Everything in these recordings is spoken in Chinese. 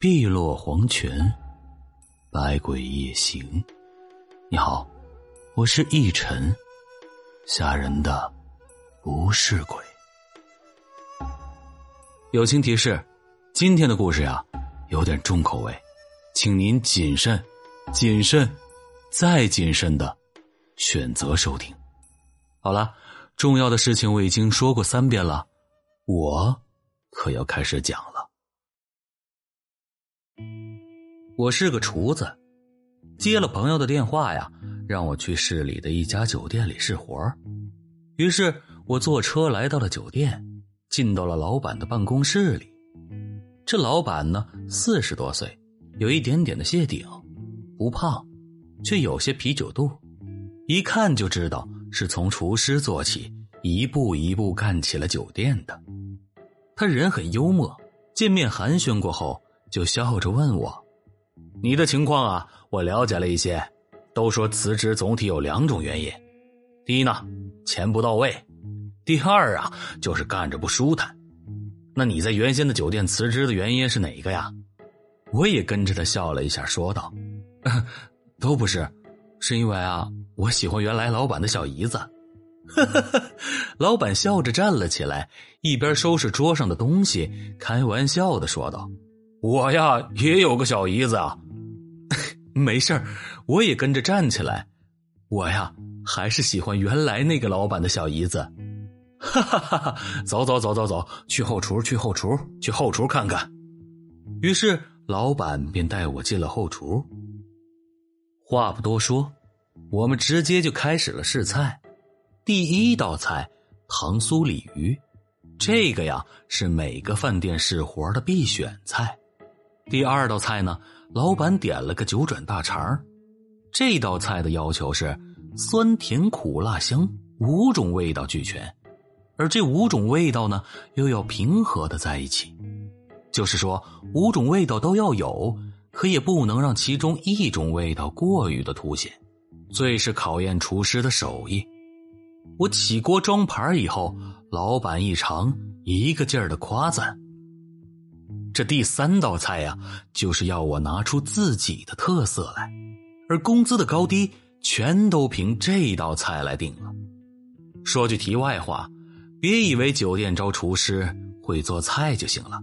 碧落黄泉，百鬼夜行。你好，我是逸晨。吓人的不是鬼。友情提示：今天的故事呀，有点重口味，请您谨慎、谨慎再谨慎的选择收听。好了，重要的事情我已经说过三遍了，我可要开始讲了。我是个厨子，接了朋友的电话呀，让我去市里的一家酒店里试活于是我坐车来到了酒店，进到了老板的办公室里。这老板呢，四十多岁，有一点点的谢顶，不胖，却有些啤酒肚，一看就知道是从厨师做起，一步一步干起了酒店的。他人很幽默，见面寒暄过后，就笑着问我。你的情况啊，我了解了一些，都说辞职总体有两种原因。第一呢，钱不到位；第二啊，就是干着不舒坦。那你在原先的酒店辞职的原因是哪一个呀？我也跟着他笑了一下，说道：“ 都不是，是因为啊，我喜欢原来老板的小姨子。” 老板笑着站了起来，一边收拾桌上的东西，开玩笑的说道：“我呀，也有个小姨子啊。”没事儿，我也跟着站起来。我呀，还是喜欢原来那个老板的小姨子。哈哈哈哈！走走走走走，去后厨，去后厨，去后厨看看。于是老板便带我进了后厨。话不多说，我们直接就开始了试菜。第一道菜糖酥鲤鱼，这个呀是每个饭店试活的必选菜。第二道菜呢？老板点了个九转大肠，这道菜的要求是酸甜苦辣香五种味道俱全，而这五种味道呢又要平和的在一起，就是说五种味道都要有，可也不能让其中一种味道过于的凸显，最是考验厨师的手艺。我起锅装盘以后，老板一尝，一个劲儿的夸赞。这第三道菜呀，就是要我拿出自己的特色来，而工资的高低全都凭这道菜来定了。说句题外话，别以为酒店招厨师会做菜就行了，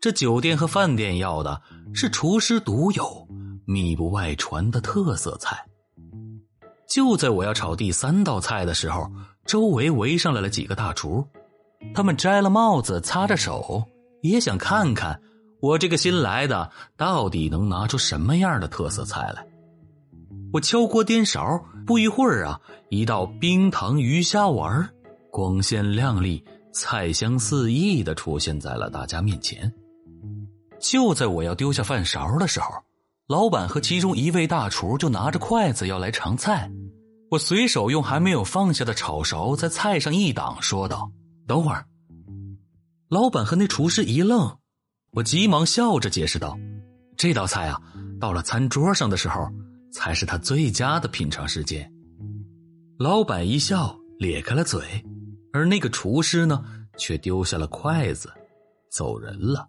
这酒店和饭店要的是厨师独有、秘不外传的特色菜。就在我要炒第三道菜的时候，周围围上来了几个大厨，他们摘了帽子，擦着手。也想看看我这个新来的到底能拿出什么样的特色菜来。我敲锅颠勺，不一会儿啊，一道冰糖鱼虾丸光鲜亮丽、菜香四溢的出现在了大家面前。就在我要丢下饭勺的时候，老板和其中一位大厨就拿着筷子要来尝菜。我随手用还没有放下的炒勺在菜上一挡，说道：“等会儿。”老板和那厨师一愣，我急忙笑着解释道：“这道菜啊，到了餐桌上的时候，才是他最佳的品尝时间。”老板一笑，咧开了嘴，而那个厨师呢，却丢下了筷子，走人了。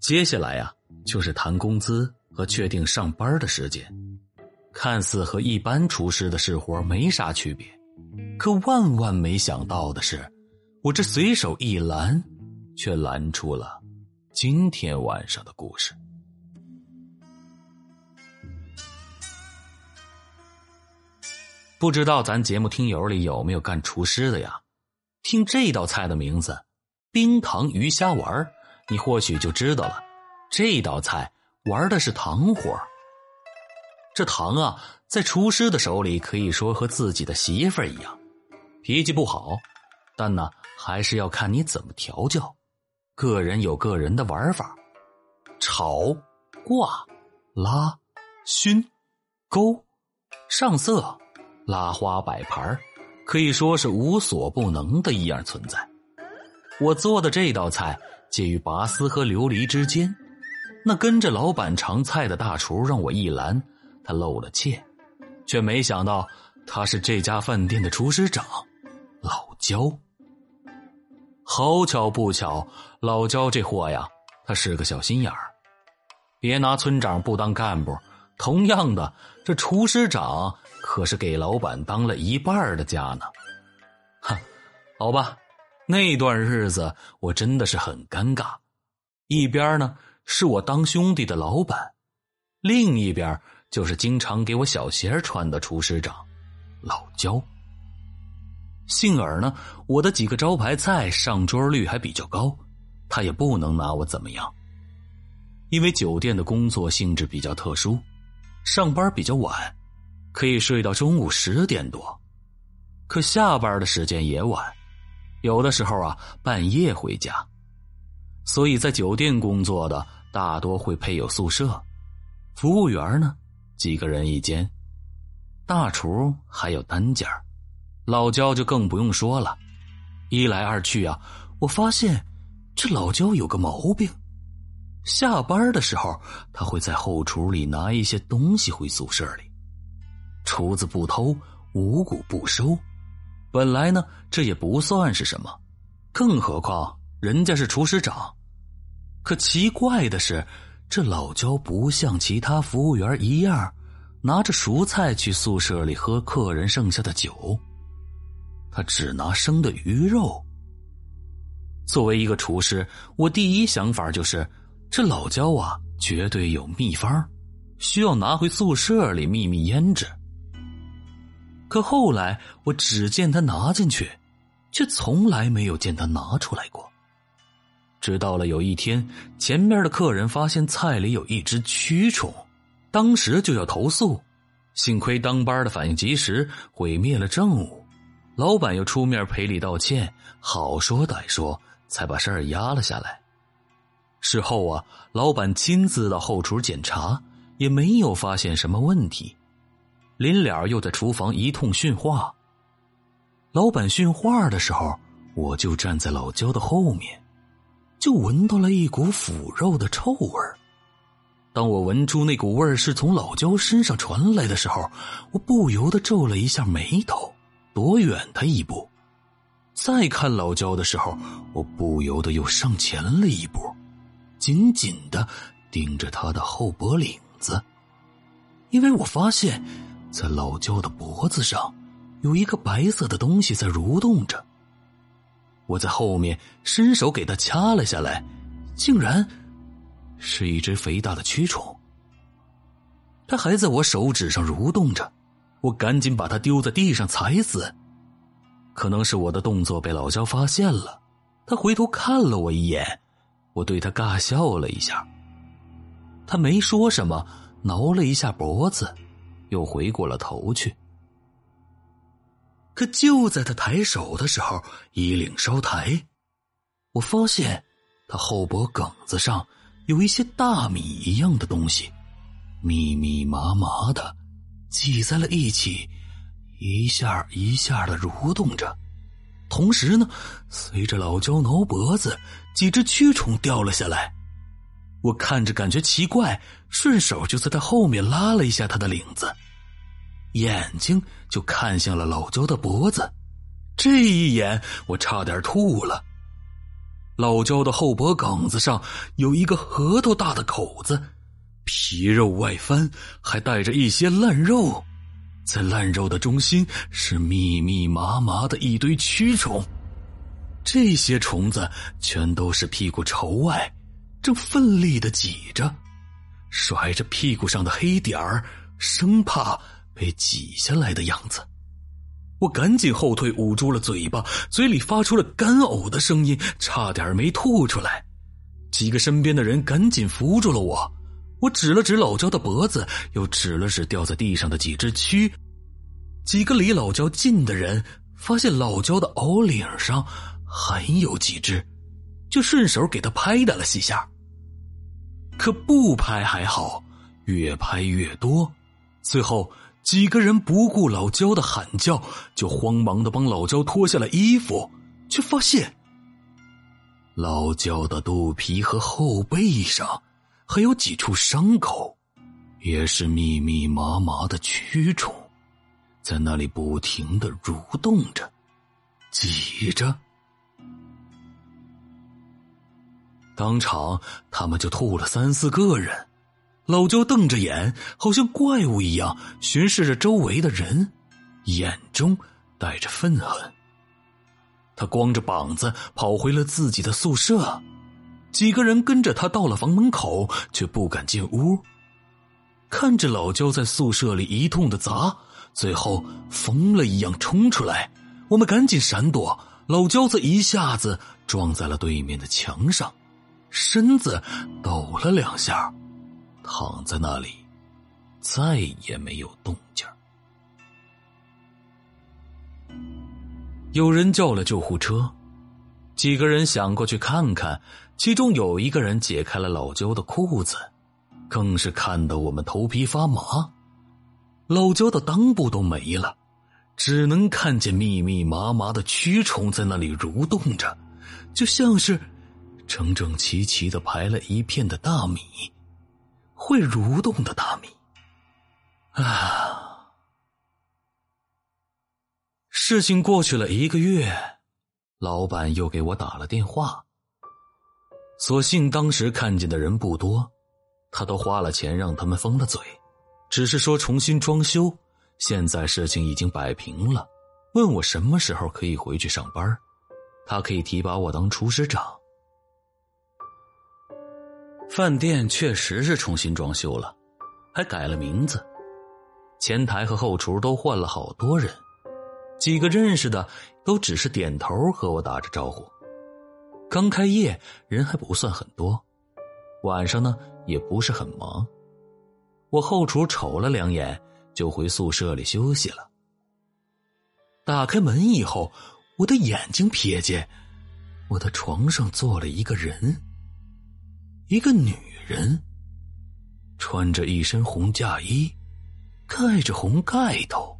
接下来呀，就是谈工资和确定上班的时间，看似和一般厨师的试活没啥区别，可万万没想到的是。我这随手一拦，却拦出了今天晚上的故事。不知道咱节目听友里有没有干厨师的呀？听这道菜的名字“冰糖鱼虾丸”，你或许就知道了，这道菜玩的是糖活。这糖啊，在厨师的手里可以说和自己的媳妇儿一样，脾气不好，但呢。还是要看你怎么调教，个人有个人的玩法，炒、挂、拉、熏、勾、上色、拉花摆盘可以说是无所不能的一样存在。我做的这道菜介于拔丝和琉璃之间，那跟着老板尝菜的大厨让我一拦，他露了怯，却没想到他是这家饭店的厨师长，老焦。好巧不巧，老焦这货呀，他是个小心眼儿。别拿村长不当干部，同样的，这厨师长可是给老板当了一半的家呢。哈，好吧，那段日子我真的是很尴尬。一边呢是我当兄弟的老板，另一边就是经常给我小鞋穿的厨师长老焦。幸而呢，我的几个招牌菜上桌率还比较高，他也不能拿我怎么样。因为酒店的工作性质比较特殊，上班比较晚，可以睡到中午十点多，可下班的时间也晚，有的时候啊半夜回家，所以在酒店工作的大多会配有宿舍，服务员呢几个人一间，大厨还有单间老焦就更不用说了，一来二去啊，我发现这老焦有个毛病。下班的时候，他会在后厨里拿一些东西回宿舍里。厨子不偷，五谷不收。本来呢，这也不算是什么，更何况人家是厨师长。可奇怪的是，这老焦不像其他服务员一样，拿着熟菜去宿舍里喝客人剩下的酒。他只拿生的鱼肉。作为一个厨师，我第一想法就是。这老焦啊，绝对有秘方，需要拿回宿舍里秘密腌制。可后来我只见他拿进去，却从来没有见他拿出来过。直到了有一天，前面的客人发现菜里有一只蛆虫，当时就要投诉，幸亏当班的反应及时，毁灭了证物。老板又出面赔礼道歉，好说歹说，才把事儿压了下来。事后啊，老板亲自到后厨检查，也没有发现什么问题。临了又在厨房一通训话。老板训话的时候，我就站在老焦的后面，就闻到了一股腐肉的臭味当我闻出那股味是从老焦身上传来的时候，我不由得皱了一下眉头，躲远他一步。再看老焦的时候，我不由得又上前了一步。紧紧的盯着他的后脖领子，因为我发现，在老焦的脖子上有一个白色的东西在蠕动着。我在后面伸手给他掐了下来，竟然是一只肥大的蛆虫。它还在我手指上蠕动着，我赶紧把它丢在地上踩死。可能是我的动作被老焦发现了，他回头看了我一眼。我对他尬笑了一下，他没说什么，挠了一下脖子，又回过了头去。可就在他抬手的时候，衣领稍抬，我发现他后脖梗子上有一些大米一样的东西，密密麻麻的挤在了一起，一下一下的蠕动着。同时呢，随着老焦挠脖子，几只蛆虫掉了下来。我看着感觉奇怪，顺手就在他后面拉了一下他的领子，眼睛就看向了老焦的脖子。这一眼，我差点吐了。老焦的后脖梗子上有一个核桃大的口子，皮肉外翻，还带着一些烂肉。在烂肉的中心是密密麻麻的一堆蛆虫，这些虫子全都是屁股朝外，正奋力的挤着，甩着屁股上的黑点儿，生怕被挤下来的样子。我赶紧后退，捂住了嘴巴，嘴里发出了干呕的声音，差点没吐出来。几个身边的人赶紧扶住了我。我指了指老焦的脖子，又指了指掉在地上的几只蛆。几个离老焦近的人发现老焦的袄领上还有几只，就顺手给他拍打了几下。可不拍还好，越拍越多。最后几个人不顾老焦的喊叫，就慌忙的帮老焦脱下了衣服，却发现老焦的肚皮和后背上。还有几处伤口，也是密密麻麻的蛆虫，在那里不停的蠕动着，挤着。当场他们就吐了三四个人。老焦瞪着眼，好像怪物一样巡视着周围的人，眼中带着愤恨。他光着膀子跑回了自己的宿舍，几个人跟着他到了房门口，却不敢进屋。看着老焦在宿舍里一通的砸，最后疯了一样冲出来，我们赶紧闪躲。老焦子一下子撞在了对面的墙上，身子抖了两下。躺在那里，再也没有动静有人叫了救护车，几个人想过去看看，其中有一个人解开了老焦的裤子，更是看得我们头皮发麻。老焦的裆部都没了，只能看见密密麻麻的蛆虫在那里蠕动着，就像是整整齐齐的排了一片的大米。会蠕动的大米啊！事情过去了一个月，老板又给我打了电话。所幸当时看见的人不多，他都花了钱让他们封了嘴，只是说重新装修。现在事情已经摆平了，问我什么时候可以回去上班，他可以提拔我当厨师长。饭店确实是重新装修了，还改了名字，前台和后厨都换了好多人，几个认识的都只是点头和我打着招呼。刚开业，人还不算很多，晚上呢也不是很忙。我后厨瞅了两眼，就回宿舍里休息了。打开门以后，我的眼睛瞥见我的床上坐了一个人。一个女人，穿着一身红嫁衣，盖着红盖头。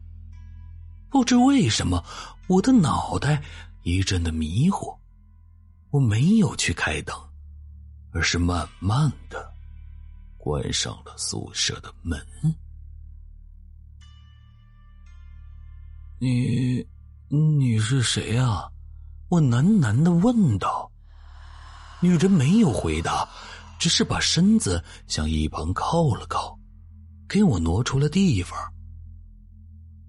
不知为什么，我的脑袋一阵的迷糊。我没有去开灯，而是慢慢的关上了宿舍的门。你，你是谁啊？我喃喃的问道。女人没有回答。只是把身子向一旁靠了靠，给我挪出了地方。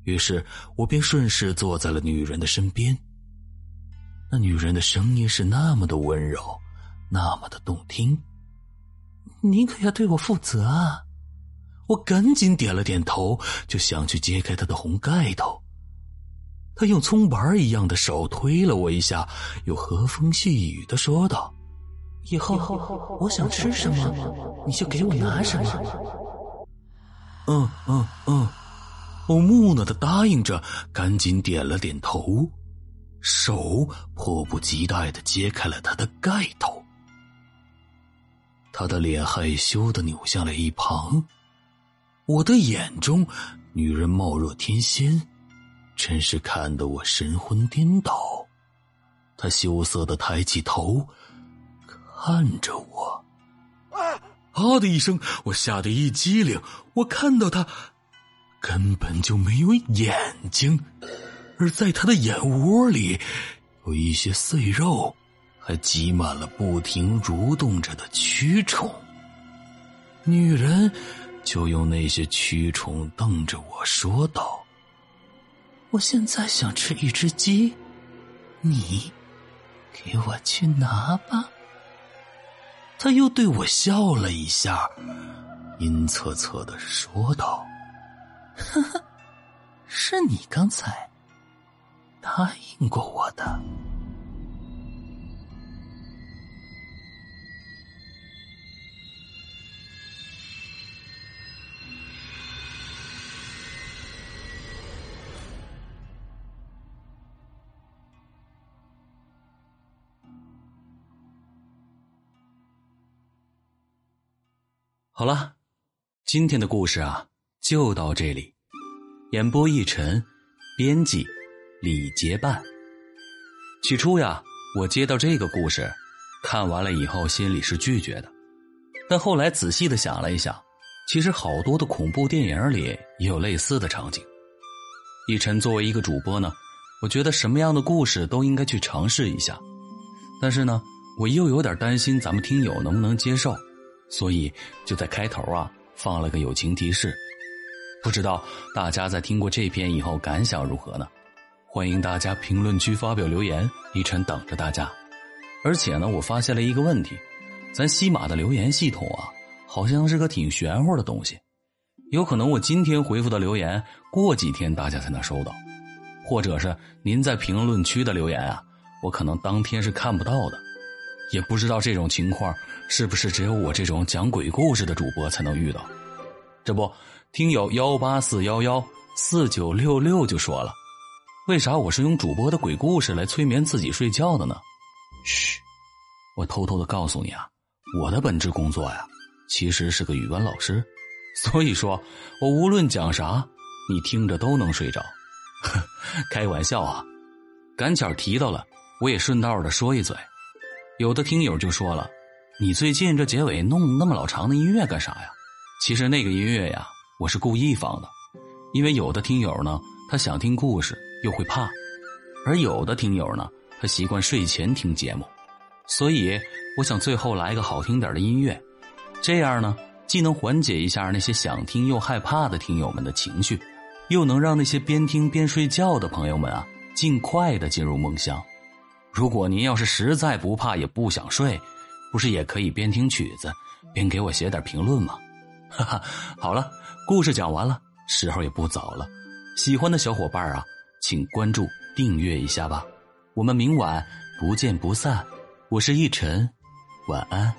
于是我便顺势坐在了女人的身边。那女人的声音是那么的温柔，那么的动听。你可要对我负责啊！我赶紧点了点头，就想去揭开她的红盖头。她用葱白一样的手推了我一下，又和风细雨的说道。以后我想吃什么，你就给我拿什么。嗯嗯嗯，我木讷的答应着，赶紧点了点头，手迫不及待的揭开了他的盖头。他的脸害羞的扭向了一旁，我的眼中，女人貌若天仙，真是看得我神魂颠倒。她羞涩的抬起头。看着我，啊的一声，我吓得一激灵。我看到他根本就没有眼睛，而在他的眼窝里有一些碎肉，还挤满了不停蠕动着的蛆虫。女人就用那些蛆虫瞪着我说道：“我现在想吃一只鸡，你给我去拿吧。”他又对我笑了一下，阴恻恻的说道：“呵呵，是你刚才答应过我的。”好了，今天的故事啊就到这里。演播一晨，编辑李结伴。起初呀，我接到这个故事，看完了以后心里是拒绝的。但后来仔细的想了一想，其实好多的恐怖电影里也有类似的场景。一晨作为一个主播呢，我觉得什么样的故事都应该去尝试一下。但是呢，我又有点担心咱们听友能不能接受，所以就在开头啊放了个友情提示。不知道大家在听过这篇以后感想如何呢？欢迎大家评论区发表留言，一晨等着大家。而且呢，我发现了一个问题，咱西马的留言系统啊，好像是个挺玄乎的东西。有可能我今天回复的留言，过几天大家才能收到，或者是您在评论区的留言啊，我可能当天是看不到的。也不知道这种情况是不是只有我这种讲鬼故事的主播才能遇到。这不，听友幺八四幺幺四九六六就说了，为啥我是用主播的鬼故事来催眠自己睡觉的呢？嘘，我偷偷的告诉你啊，我的本职工作呀，其实是个语文老师，所以说我无论讲啥，你听着都能睡着。开玩笑啊，赶巧提到了，我也顺道的说一嘴。有的听友就说了：“你最近这结尾弄那么老长的音乐干啥呀？”其实那个音乐呀，我是故意放的，因为有的听友呢，他想听故事又会怕，而有的听友呢，他习惯睡前听节目，所以我想最后来个好听点的音乐，这样呢，既能缓解一下那些想听又害怕的听友们的情绪，又能让那些边听边睡觉的朋友们啊，尽快的进入梦乡。如果您要是实在不怕也不想睡，不是也可以边听曲子边给我写点评论吗？哈哈，好了，故事讲完了，时候也不早了，喜欢的小伙伴啊，请关注订阅一下吧，我们明晚不见不散。我是逸晨，晚安。